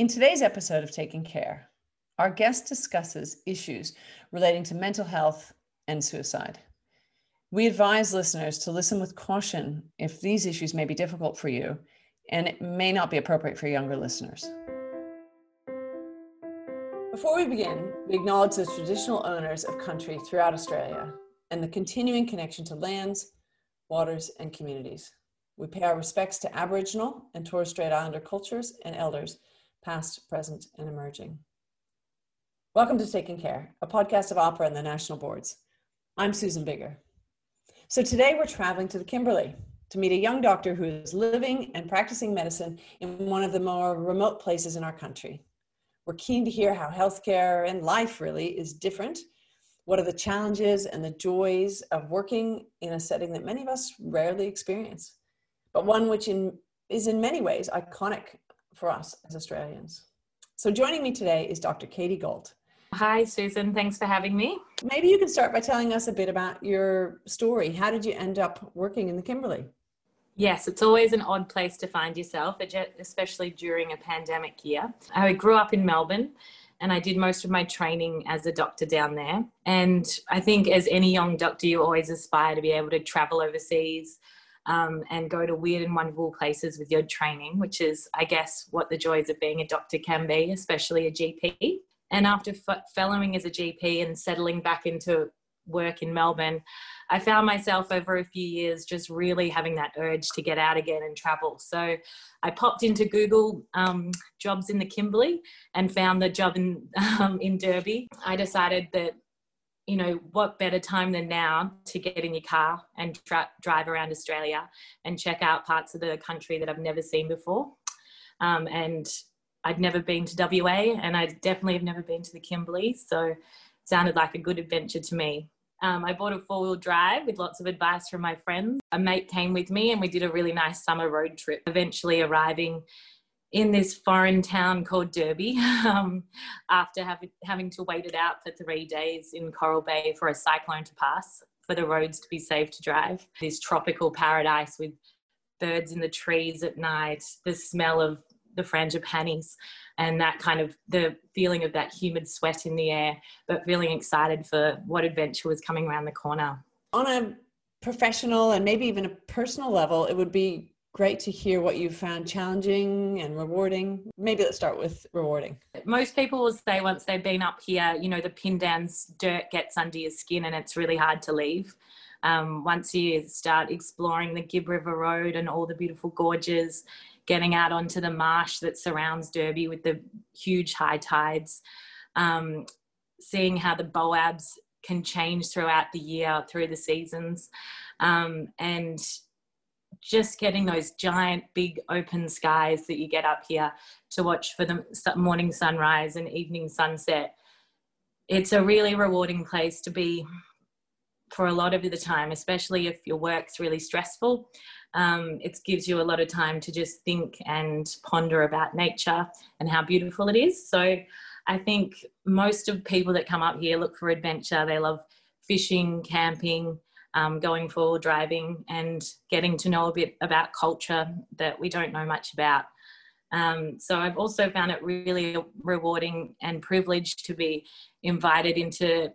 In today's episode of Taking Care, our guest discusses issues relating to mental health and suicide. We advise listeners to listen with caution if these issues may be difficult for you and it may not be appropriate for younger listeners. Before we begin, we acknowledge the traditional owners of country throughout Australia and the continuing connection to lands, waters, and communities. We pay our respects to Aboriginal and Torres Strait Islander cultures and elders, past, present, and emerging. Welcome to Taking Care, a podcast of Ahpra and the national boards. I'm Susan Biggar. So today we're traveling to the Kimberley to meet a young doctor who is living and practicing medicine in one of the more remote places in our country. We're keen to hear how healthcare and life really is different. What are the challenges and the joys of working in a setting that many of us rarely experience, but one which in, is in many ways iconic for us as Australians. So joining me today is Dr. Katie Gault. Hi, Susan. Thanks for having me. Maybe you can start by telling us a bit about your story. How did you end up working in the Kimberley? Yes, it's always an odd place to find yourself, especially during a pandemic year. I grew up in Melbourne and I did most of my training as a doctor down there. And I think, as any young doctor, you always aspire to be able to travel overseas um, and go to weird and wonderful places with your training, which is, I guess, what the joys of being a doctor can be, especially a GP. And after f- fellowing as a GP and settling back into work in Melbourne, I found myself over a few years just really having that urge to get out again and travel. So I popped into Google um, jobs in the Kimberley and found the job in um, in Derby. I decided that you know what better time than now to get in your car and tra- drive around Australia and check out parts of the country that I've never seen before. Um, and I'd never been to WA, and I definitely have never been to the Kimberley. So it sounded like a good adventure to me. Um, I bought a four wheel drive with lots of advice from my friends. A mate came with me and we did a really nice summer road trip, eventually arriving in this foreign town called Derby um, after having, having to wait it out for three days in Coral Bay for a cyclone to pass, for the roads to be safe to drive. This tropical paradise with birds in the trees at night, the smell of the frangipanis and that kind of the feeling of that humid sweat in the air, but feeling excited for what adventure was coming around the corner. On a professional and maybe even a personal level, it would be great to hear what you found challenging and rewarding. Maybe let's start with rewarding. Most people will say once they've been up here, you know, the Pindans dirt gets under your skin and it's really hard to leave. Um, once you start exploring the Gibb River Road and all the beautiful gorges, getting out onto the marsh that surrounds Derby with the huge high tides, um, seeing how the boabs can change throughout the year, through the seasons, um, and just getting those giant, big open skies that you get up here to watch for the morning sunrise and evening sunset. It's a really rewarding place to be for a lot of the time, especially if your work's really stressful um, it gives you a lot of time to just think and ponder about nature and how beautiful it is. So I think most of people that come up here look for adventure. They love fishing, camping, um, going for driving, and getting to know a bit about culture that we don't know much about. Um, so I've also found it really rewarding and privileged to be invited into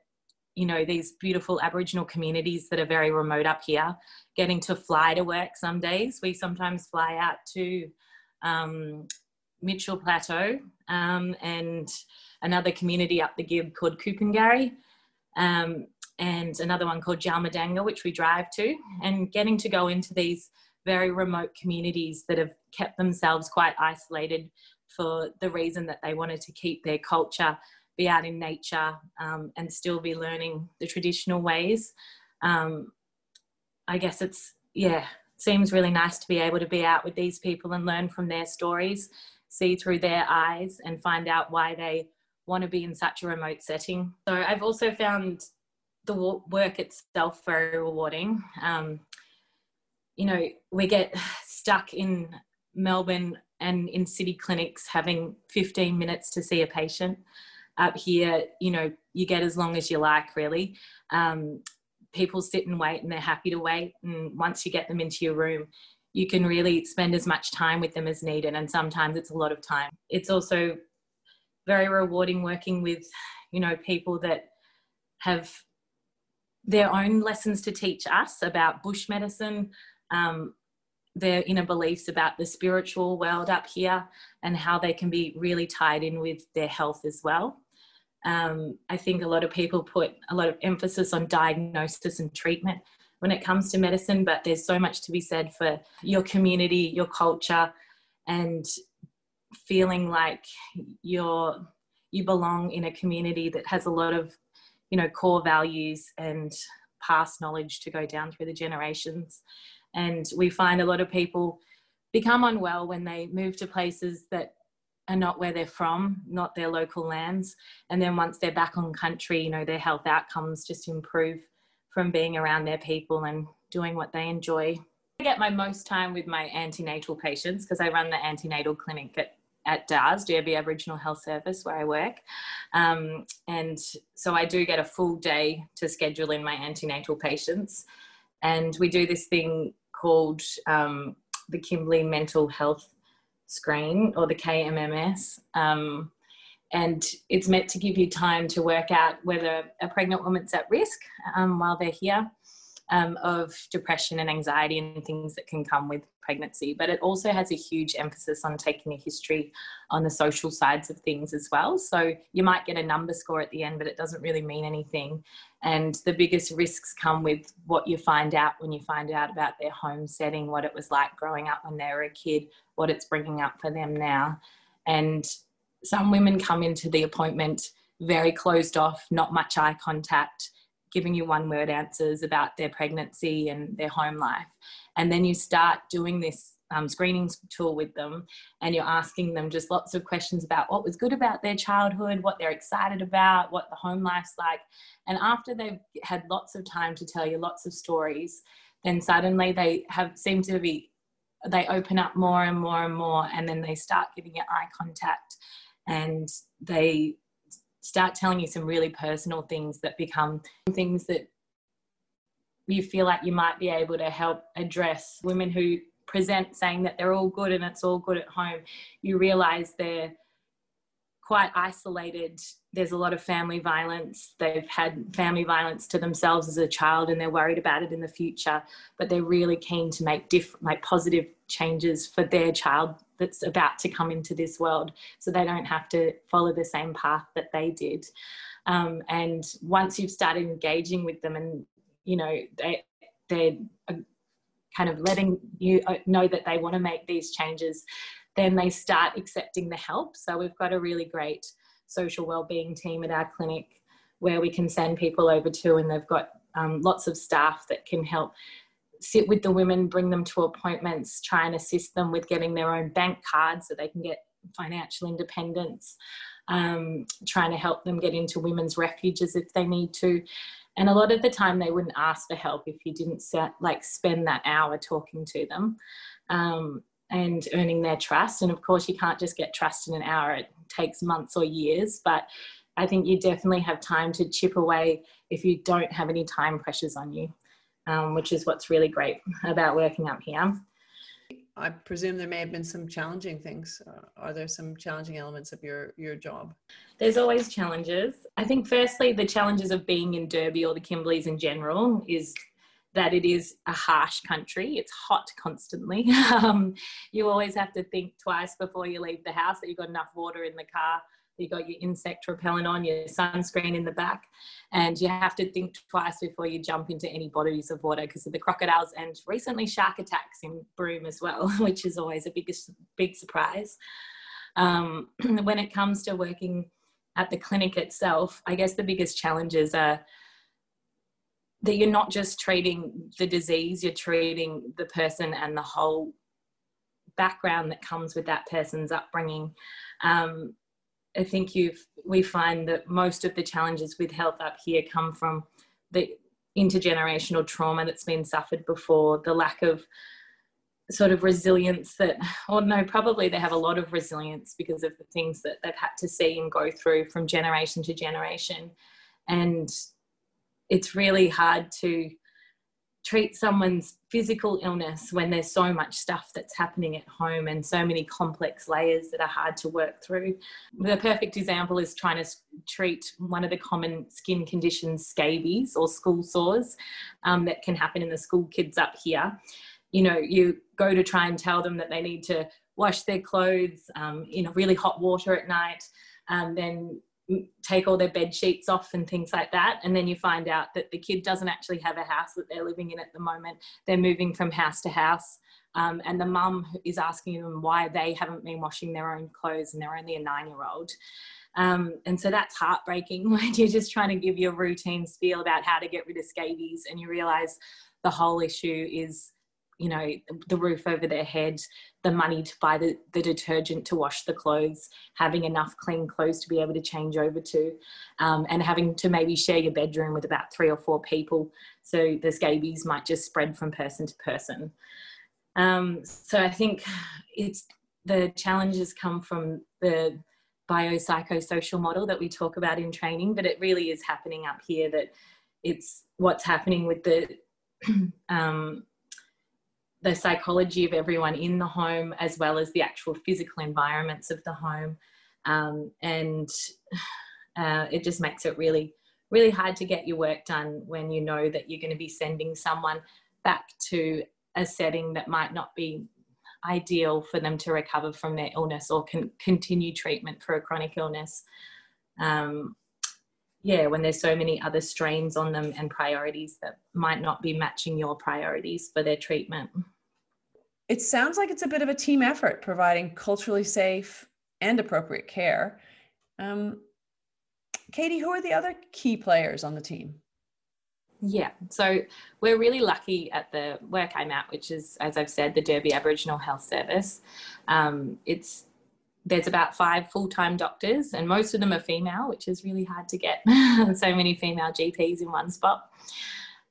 you know these beautiful aboriginal communities that are very remote up here getting to fly to work some days we sometimes fly out to um, mitchell plateau um, and another community up the gibb called Kupungarri, um, and another one called Jarlmadangah, which we drive to and getting to go into these very remote communities that have kept themselves quite isolated for the reason that they wanted to keep their culture be out in nature um, and still be learning the traditional ways. Um, I guess it's, yeah, seems really nice to be able to be out with these people and learn from their stories, see through their eyes, and find out why they want to be in such a remote setting. So I've also found the work itself very rewarding. Um, you know, we get stuck in Melbourne and in city clinics having 15 minutes to see a patient up here, you know, you get as long as you like, really. Um, people sit and wait and they're happy to wait. And once you get them into your room, you can really spend as much time with them as needed and sometimes it's a lot of time it's also very rewarding working with you know people that have their own lessons to teach us about bush medicine um, their inner beliefs about the spiritual world up here and how they can be really tied in with their health as well. Um, i think a lot of people put a lot of emphasis on diagnosis and treatment when it comes to medicine, but there's so much to be said for your community, your culture, and feeling like you're you belong in a community that has a lot of you know core values and past knowledge to go down through the generations and we find a lot of people become unwell when they move to places that are not where they're from not their local lands and then once they're back on country you know their health outcomes just improve from being around their people and doing what they enjoy. I get my most time with my antenatal patients because I run the antenatal clinic at, at DAHS, Derby Aboriginal Health Service, where I work. Um, and so I do get a full day to schedule in my antenatal patients. And we do this thing called um, the Kimberley Mental Health Screen or the KMMS. Um, and it's meant to give you time to work out whether a pregnant woman's at risk um, while they're here um, of depression and anxiety and things that can come with pregnancy. But it also has a huge emphasis on taking a history on the social sides of things as well. So you might get a number score at the end, but it doesn't really mean anything. And the biggest risks come with what you find out when you find out about their home setting, what it was like growing up when they were a kid, what it's bringing up for them now. And some women come into the appointment very closed off, not much eye contact, giving you one word answers about their pregnancy and their home life. And then you start doing this um, screening tool with them and you're asking them just lots of questions about what was good about their childhood, what they're excited about, what the home life's like. And after they've had lots of time to tell you lots of stories, then suddenly they have seem to be they open up more and more and more and then they start giving you eye contact and they start telling you some really personal things that become things that you feel like you might be able to help address women who present saying that they're all good and it's all good at home you realize they're quite isolated. There's a lot of family violence. They've had family violence to themselves as a child and they're worried about it in the future, but they're really keen to make different, like positive changes for their child that's about to come into this world so they don't have to follow the same path that they did. Um, and once you've started engaging with them and, you know, they, they're uh, kind of letting you uh, know that they want to make these changes, then they start accepting the help. So we've got a really great social wellbeing team at our clinic where we can send people over to, and they've got um, lots of staff that can help sit with the women, bring them to appointments, try and assist them with getting their own bank card so they can get financial independence, um, trying to help them get into women's refuges if they need to. And a lot of the time, they wouldn't ask for help if you didn't set, like spend that hour talking to them. Um, and earning their trust. And of course, you can't just get trust in an hour, it takes months or years. But I think you definitely have time to chip away if you don't have any time pressures on you, um, which is what's really great about working up here. I presume there may have been some challenging things. Uh, are there some challenging elements of your your job? There's always challenges. I think firstly the challenges of being in Derby or the Kimberleys in general is that it is a harsh country. It's hot constantly. Um, you always have to think twice before you leave the house that you've got enough water in the car, you've got your insect repellent on, your sunscreen in the back, and you have to think twice before you jump into any bodies of water because of the crocodiles and recently shark attacks in Broome as well, which is always a big, big surprise. Um, when it comes to working at the clinic itself, I guess the biggest challenges are that you're not just treating the disease, you're treating the person and the whole background that comes with that person's upbringing. Um, I think you've we find that most of the challenges with health up here come from the intergenerational trauma that's been suffered before, the lack of sort of resilience that, or no, probably they have a lot of resilience because of the things that they've had to see and go through from generation to generation. And it's really hard to treat someone's physical illness when there's so much stuff that's happening at home and so many complex layers that are hard to work through. The perfect example is trying to treat one of the common skin conditions, scabies or school sores, um, that can happen in the school kids up here. You know, you go to try and tell them that they need to wash their clothes um, in really hot water at night. Um, then take all their bed sheets off and things like that and then you find out that the kid doesn't actually have a house that they're living in at the moment. They're moving from house to house. Um, and the mum is asking them why they haven't been washing their own clothes and they're only a nine year old um, and so that's heartbreaking when you're just trying to give your routine spiel about how to get rid of scabies and you realize the whole issue is you know the roof over their head the money to buy the, the detergent to wash the clothes having enough clean clothes to be able to change over to um, and having to maybe share your bedroom with about three or four people. So the scabies might just spread from person to person. Um, so i think it's the challenges come from the biopsychosocial model that we talk about in training but it really is happening up here that it's what's happening with the um, the psychology of everyone in the home as well as the actual physical environments of the home. Um, and uh, it just makes it really really hard to get your work done when you know that you're going to be sending someone back to a setting that might not be ideal for them to recover from their illness or can continue treatment for a chronic illness. Um, yeah, when there's so many other strains on them and priorities that might not be matching your priorities for their treatment it sounds like it's a bit of a team effort providing culturally safe and appropriate care. Um, Katie, who are the other key players on the team? Yeah, so we're really lucky at the work I'm at, which is, as I've said, the Derby Aboriginal Health Service. Um, it's there's about five full-time doctors, and most of them are female, which is really hard to get. so many female GPs in one spot.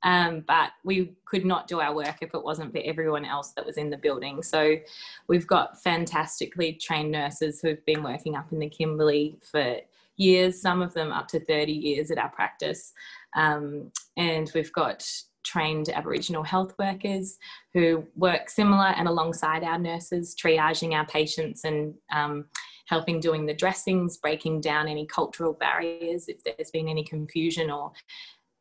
Um, but we could not do our work if it wasn't for everyone else that was in the building. So we've got fantastically trained nurses who've been working up in the Kimberley for years, some of them up to 30 years at our practice. Um, and we've got trained Aboriginal health workers who work similar and alongside our nurses, triaging our patients and um, helping doing the dressings, breaking down any cultural barriers if there's been any confusion or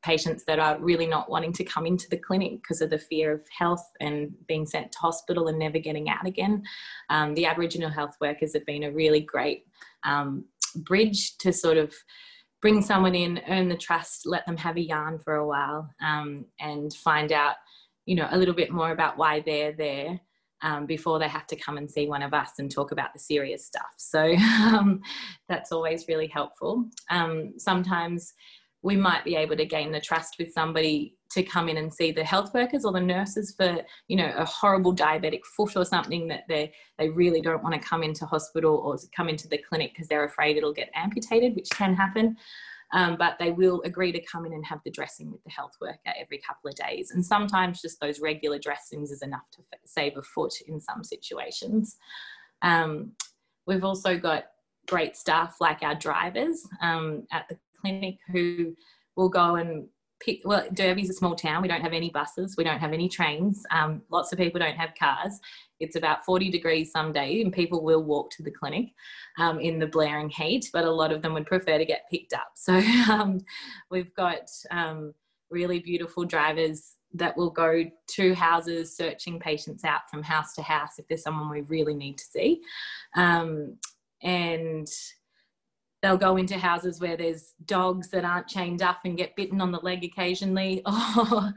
patients that are really not wanting to come into the clinic because of the fear of health and being sent to hospital and never getting out again. Um, the Aboriginal health workers have been a really great um, bridge to sort of bring someone in, earn the trust, let them have a yarn for a while, um, and find out, you know, a little bit more about why they're there. Um, before they have to come and see one of us and talk about the serious stuff. So um, that's always really helpful. Um, sometimes we might be able to gain the trust with somebody to come in and see the health workers or the nurses for you know a horrible diabetic foot or something that they they really don't want to come into hospital or come into the clinic because they're afraid it'll get amputated which can happen. Um, but they will agree to come in and have the dressing with the health worker every couple of days. And sometimes just those regular dressings is enough to save a foot in some situations. Um, we've also got great staff like our drivers um, at the clinic who will go and pick. Well, Derby's a small town. We don't have any buses. We don't have any trains. Um, lots of people don't have cars. It's about 40 degrees some days, and people will walk to the clinic um, in the blaring heat, but a lot of them would prefer to get picked up. So um, we've got um, really beautiful drivers that will go to houses searching patients out from house to house if there's someone we really need to see. Um, and they'll go into houses where there's dogs that aren't chained up and get bitten on the leg occasionally or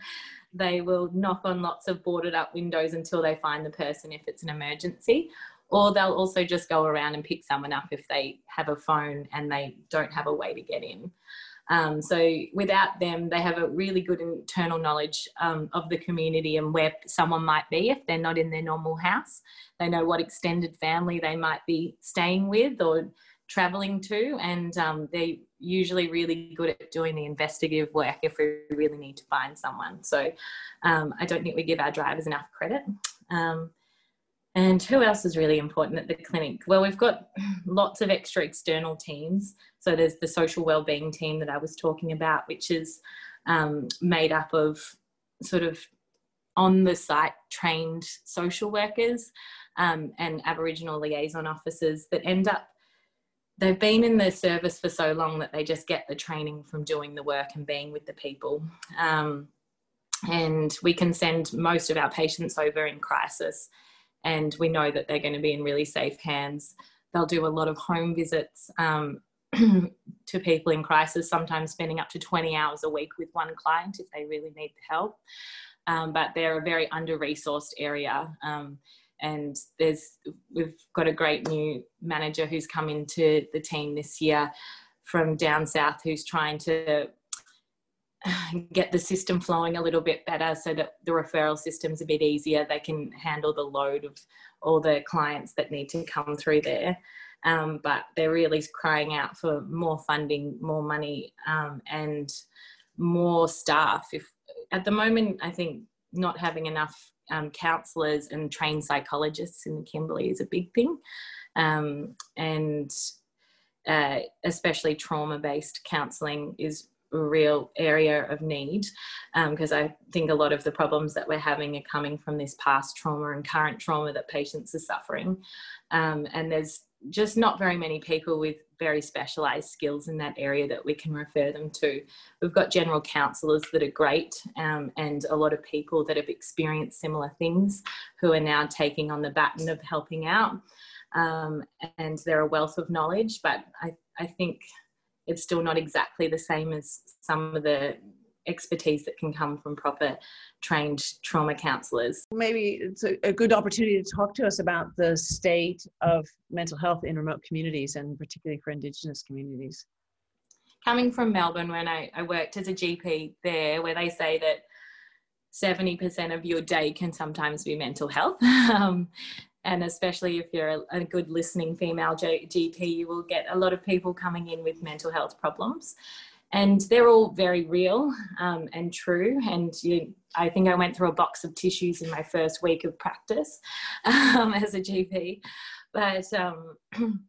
they will knock on lots of boarded up windows until they find the person if it's an emergency. Or they'll also just go around and pick someone up if they have a phone and they don't have a way to get in. Um, so without them they have a really good internal knowledge um, of the community and where someone might be if they're not in their normal house. They know what extended family they might be staying with or traveling to, and um, they're usually really good at doing the investigative work if we really need to find someone. So um, I don't think we give our drivers enough credit. Um, and who else is really important at the clinic? Well, we've got lots of extra external teams. So there's the social wellbeing team that I was talking about, which is um, made up of sort of on the site trained social workers um, and Aboriginal liaison officers that end up they've been in the service for so long that they just get the training from doing the work and being with the people. Um, and we can send most of our patients over in crisis, and we know that they're going to be in really safe hands. They'll do a lot of home visits um, to people in crisis, sometimes spending up to 20 hours a week with one client if they really need the help. Um, but they're a very under resourced area. Um, and there's we've got a great new manager who's come into the team this year from down south who's trying to get the system flowing a little bit better so that the referral system's a bit easier. They can handle the load of all the clients that need to come through there. Um, but they're really crying out for more funding more money um, and more staff. If at the moment i think not having enough um, counsellors and trained psychologists in the Kimberley is a big thing. Um, and uh, especially trauma based counselling is a real area of need because um, I think a lot of the problems that we're having are coming from this past trauma and current trauma that patients are suffering. Um, and there's just not very many people with very specialized skills in that area that we can refer them to. We've got general counsellors that are great um, and a lot of people that have experienced similar things who are now taking on the baton of helping out. Um, and they're a wealth of knowledge, but I, I think it's still not exactly the same as some of the expertise that can come from proper trained trauma counsellors. Maybe it's a, a, good opportunity to talk to us about the state of mental health in remote communities and particularly for Indigenous communities. Coming from Melbourne, when I, I worked as a GP there, where they say that 70% of your day can sometimes be mental health. um, and especially if you're a, a good listening female G- GP, you will get a lot of people coming in with mental health problems and they're all very real um, and true. And you, I think I went through a box of tissues in my first week of practice um, as a GP. But um,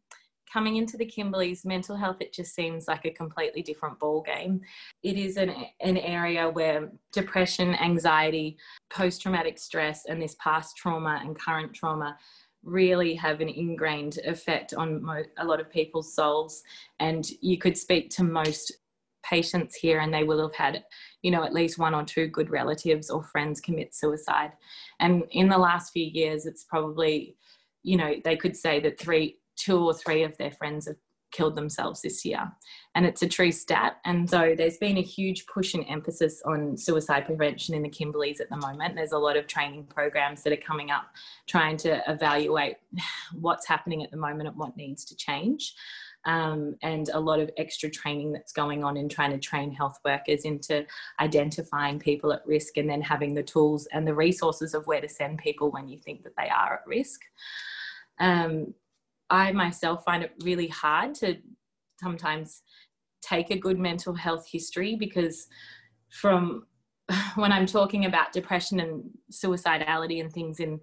coming into the Kimberleys, mental health, it just seems like a completely different ball game. It is an, an area where depression, anxiety, post traumatic stress, and this past trauma and current trauma really have an ingrained effect on mo- a lot of people's souls. And you could speak to most patients here and they will have had you know at least one or two good relatives or friends commit suicide. And in the last few years it's probably you know they could say that three two or three of their friends have killed themselves this year. And it's a true stat. And so there's been a huge push and emphasis on suicide prevention in the kimberleys at the moment. There's a lot of training programs that are coming up trying to evaluate what's happening at the moment and what needs to change um, and a lot of extra training that's going on in trying to train health workers into identifying people at risk and then having the tools and the resources of where to send people when you think that they are at risk. Um, I myself find it really hard to sometimes take a good mental health history because from when I'm talking about depression and suicidality and things in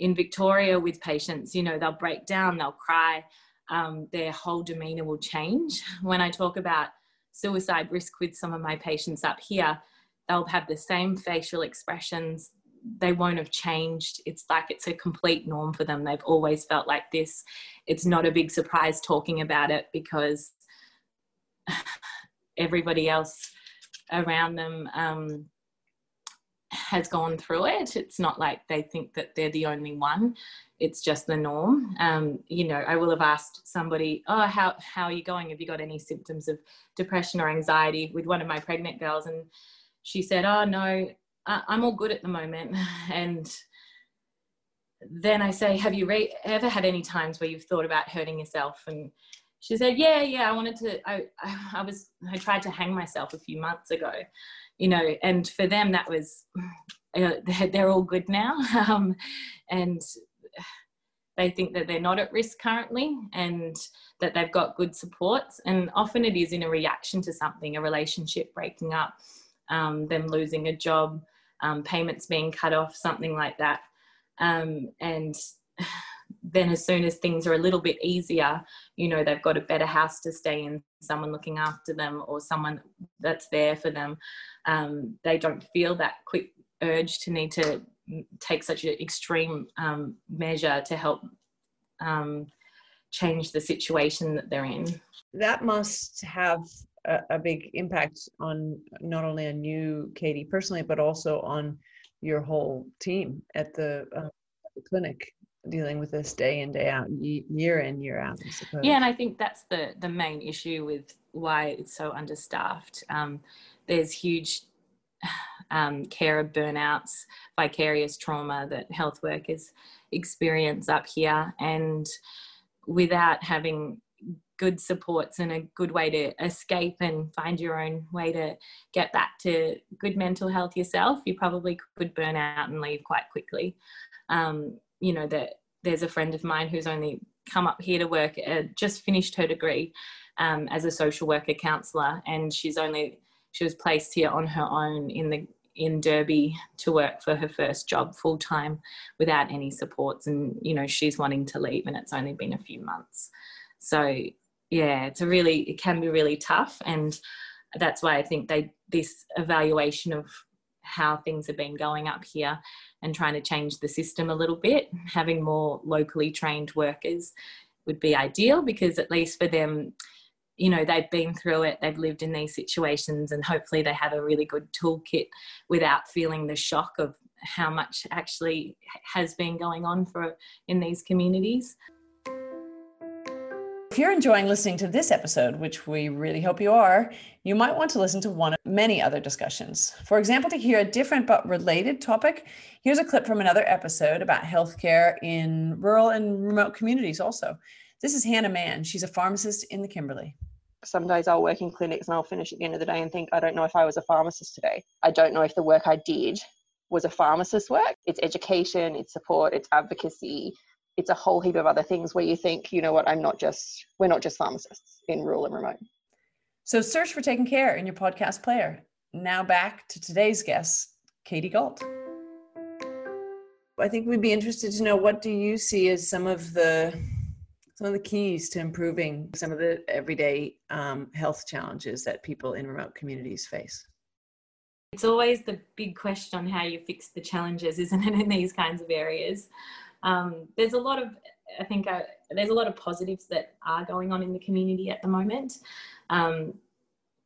in Victoria with patients, you know, they'll break down, they'll cry, um, their whole demeanor will change. When I talk about suicide risk with some of my patients up here, they'll have the same facial expressions. They won't have changed. It's like it's a complete norm for them. They've always felt like this. It's not a big surprise talking about it because everybody else around them um, has gone through it. It's not like they think that they're the only one it's just the norm. Um, you know, I will have asked somebody, "Oh, how how are you going? Have you got any symptoms of depression or anxiety?" With one of my pregnant girls, and she said, "Oh no, I'm all good at the moment." And then I say, "Have you re- ever had any times where you've thought about hurting yourself?" And she said, "Yeah, yeah, I wanted to. I, I was. I tried to hang myself a few months ago, you know. And for them, that was." Uh, they're all good now, um, and they think that they're not at risk currently and that they've got good supports. And often it is in a reaction to something, a relationship breaking up, um, them losing a job, um, payments being cut off, something like that. Um, and then as soon as things are a little bit easier, you know, they've got a better house to stay in, someone looking after them or someone that's there for them. Um, they don't feel that quick urge to need to take such an extreme um, measure to help um, change the situation that they're in. That must have a, a, big impact on not only on you, Katie, personally, but also on your whole team at the, uh, the clinic dealing with this day in day out year in year out yeah and i think that's the the main issue with why it's so understaffed um, there's huge um, carer burnouts vicarious trauma that health workers experience up here and without having good supports and a good way to escape and find your own way to get back to good mental health yourself, you probably could burn out and leave quite quickly. Um, you know, that there's a friend of mine who's only come up here to work, uh, just finished her degree um, as a social worker counselor, and she's only she was placed here on her own in the in Derby to work for her first job full time without any supports, and you know she's wanting to leave, and it's only been a few months. So yeah, it's a really it can be really tough, and that's why I think they this evaluation of how things have been going up here and trying to change the system a little bit, having more locally trained workers would be ideal because at least for them, you know, they've been through it, they've lived in these situations, and hopefully they have a really good toolkit without feeling the shock of how much actually has been going on for in these communities. If you're enjoying listening to this episode, which we really hope you are, you might want to listen to one of many other discussions. For example, to hear a different but related topic, here's a clip from another episode about healthcare in rural and remote communities also. This is Hannah Mann. She's a pharmacist in the Kimberley. Some days I'll work in clinics and I'll finish at the end of the day and think, I don't know if I was a pharmacist today. I don't know if the work I did was a pharmacist work. It's education, it's support, it's advocacy, it's a whole heap of other things where you think, you know what, I'm not just, we're not just pharmacists in rural and remote. So search for Taking Care in your podcast player. Now back to today's guest, Katie Gault. I think we'd be interested to know what do you see as some of the some of the keys to improving some of the everyday um, health challenges that people in remote communities face. It's always the big question on how you fix the challenges, isn't it, in these kinds of areas? um, there's a lot of I think uh, there's a lot of positives that are going on in the community at the moment. Um,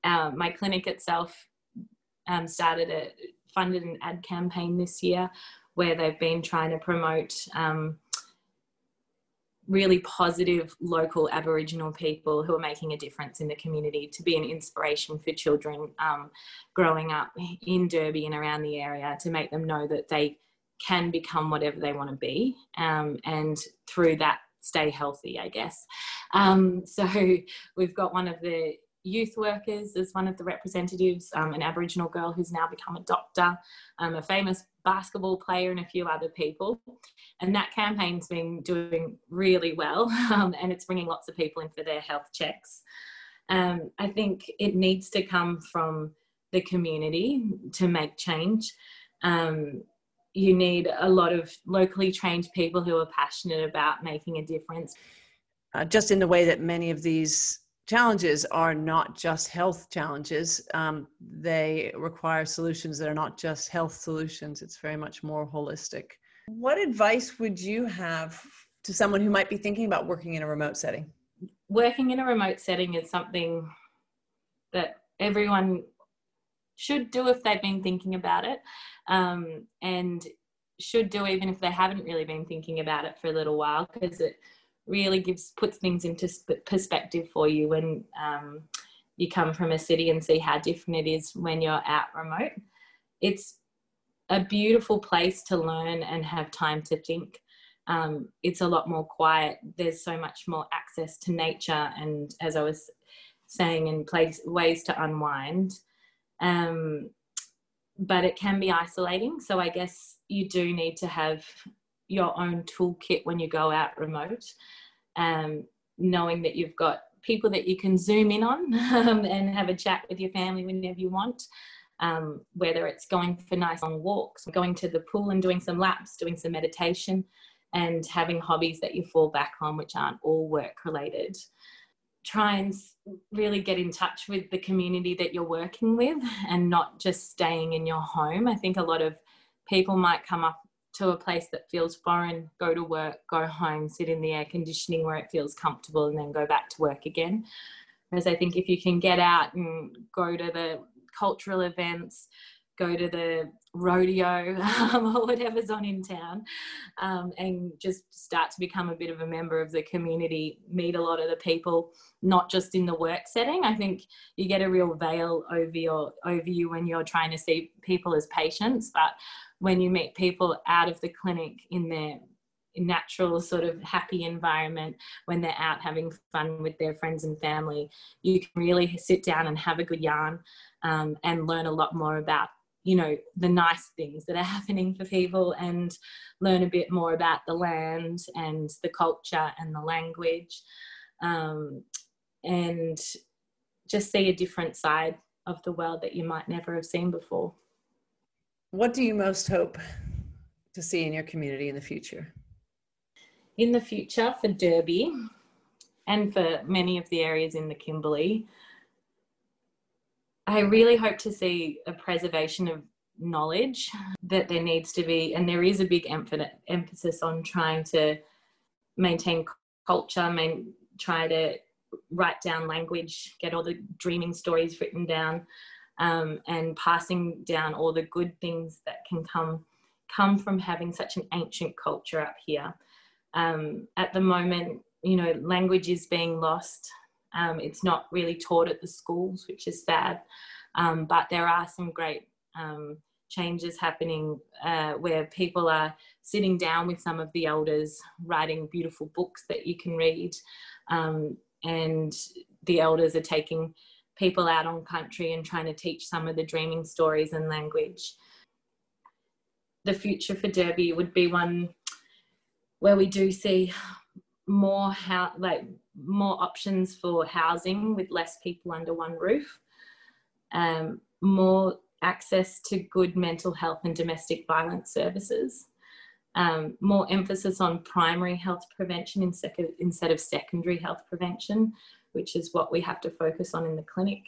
uh, my clinic itself um, started a funded an ad campaign this year where they've been trying to promote um, really positive local Aboriginal people who are making a difference in the community to be an inspiration for children um, growing up in Derby and around the area to make them know that they can become whatever they want to be um, and through that stay healthy i guess. Um, so we've got one of the youth workers as one of the representatives um, an aboriginal girl who's now become a doctor um, a famous basketball player and a few other people. And that campaign's been doing really well um, and it's bringing lots of people in for their health checks. Um, i think it needs to come from the community to make change. Um, you need a lot of locally trained people who are passionate about making a difference. Uh, just in the way that many of these challenges are not just health challenges, um, they require solutions that are not just health solutions, it's very much more holistic. What advice would you have to someone who might be thinking about working in a remote setting? Working in a remote setting is something that everyone should do if they've been thinking about it, um, and should do even if they haven't really been thinking about it for a little while, because it really gives puts things into perspective for you when um, you come from a city and see how different it is when you're out remote. It's a beautiful place to learn and have time to think. Um, it's a lot more quiet. There's so much more access to nature, and as I was saying, in place ways to unwind. Um, but it can be isolating. So I guess you do need to have your own toolkit when you go out remote, um, knowing that you've got people that you can zoom in on um, and have a chat with your family whenever you want. Um, whether it's going for nice long walks, going to the pool and doing some laps, doing some meditation, and having hobbies that you fall back on, which aren't all work related try and really get in touch with the community that you're working with and not just staying in your home. I think a lot of people might come up to a place that feels foreign, go to work, go home, sit in the air conditioning where it feels comfortable, and then go back to work again. Whereas I think if you can get out and go to the cultural events, go to the rodeo um, or whatever's on in town um, and just start to become a bit of a member of the community meet a lot of the people not just in the work setting. I think you get a real veil over your over you when you're trying to see people as patients but when you meet people out of the clinic in their natural sort of happy environment when they're out having fun with their friends and family you can really sit down and have a good yarn um, and learn a lot more about you know the nice things that are happening for people and learn a bit more about the land and the culture and the language. Um, and just see a different side of the world that you might never have seen before. What do you most hope to see in your community in the future? In the future for derby and for many of the areas in the kimberley I really hope to see a preservation of knowledge that there needs to be, and there is a big emphasis on trying to maintain culture, main, try to write down language, get all the dreaming stories written down, um, and passing down all the good things that can come come from having such an ancient culture up here. Um, at the moment, you know, language is being lost. Um, it's not really taught at the schools, which is sad. Um, but there are some great um, changes happening uh, where people are sitting down with some of the elders, writing beautiful books that you can read. Um, and the elders are taking people out on country and trying to teach some of the dreaming stories and language. The future for Derby would be one where we do see more how like more options for housing with less people under one roof, um, more access to good mental health and domestic violence services, um, more emphasis on primary health prevention instead of secondary health prevention, which is what we have to focus on in the clinic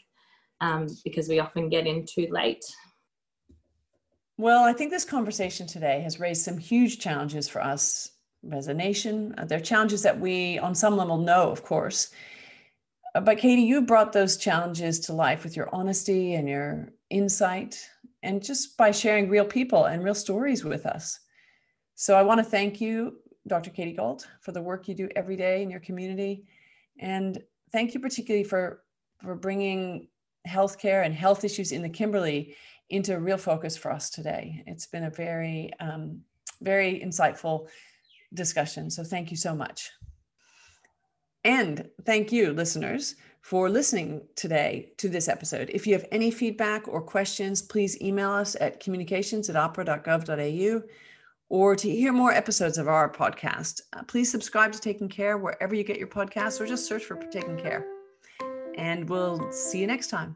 um, because we often get in too late. Well, I think this conversation today has raised some huge challenges for us as a nation. Uh, they're challenges that we, on some level, know, of course. Uh, but Katie, you brought those challenges to life with your honesty and your insight, and just by sharing real people and real stories with us. So I want to thank you, Dr. Katie Gault, for the work you do every day in your community. And thank you particularly for, for bringing healthcare and health issues in the Kimberley into real focus for us today. It's been a very, um, very insightful discussion. So thank you so much. And thank you, listeners, for listening today to this episode. If you have any feedback or questions, please email us at communications at ahpra.gov.au. Or to hear more episodes of our podcast, uh, please subscribe to Taking Care wherever you get your podcasts or just search for Taking Care. And we'll see you next time.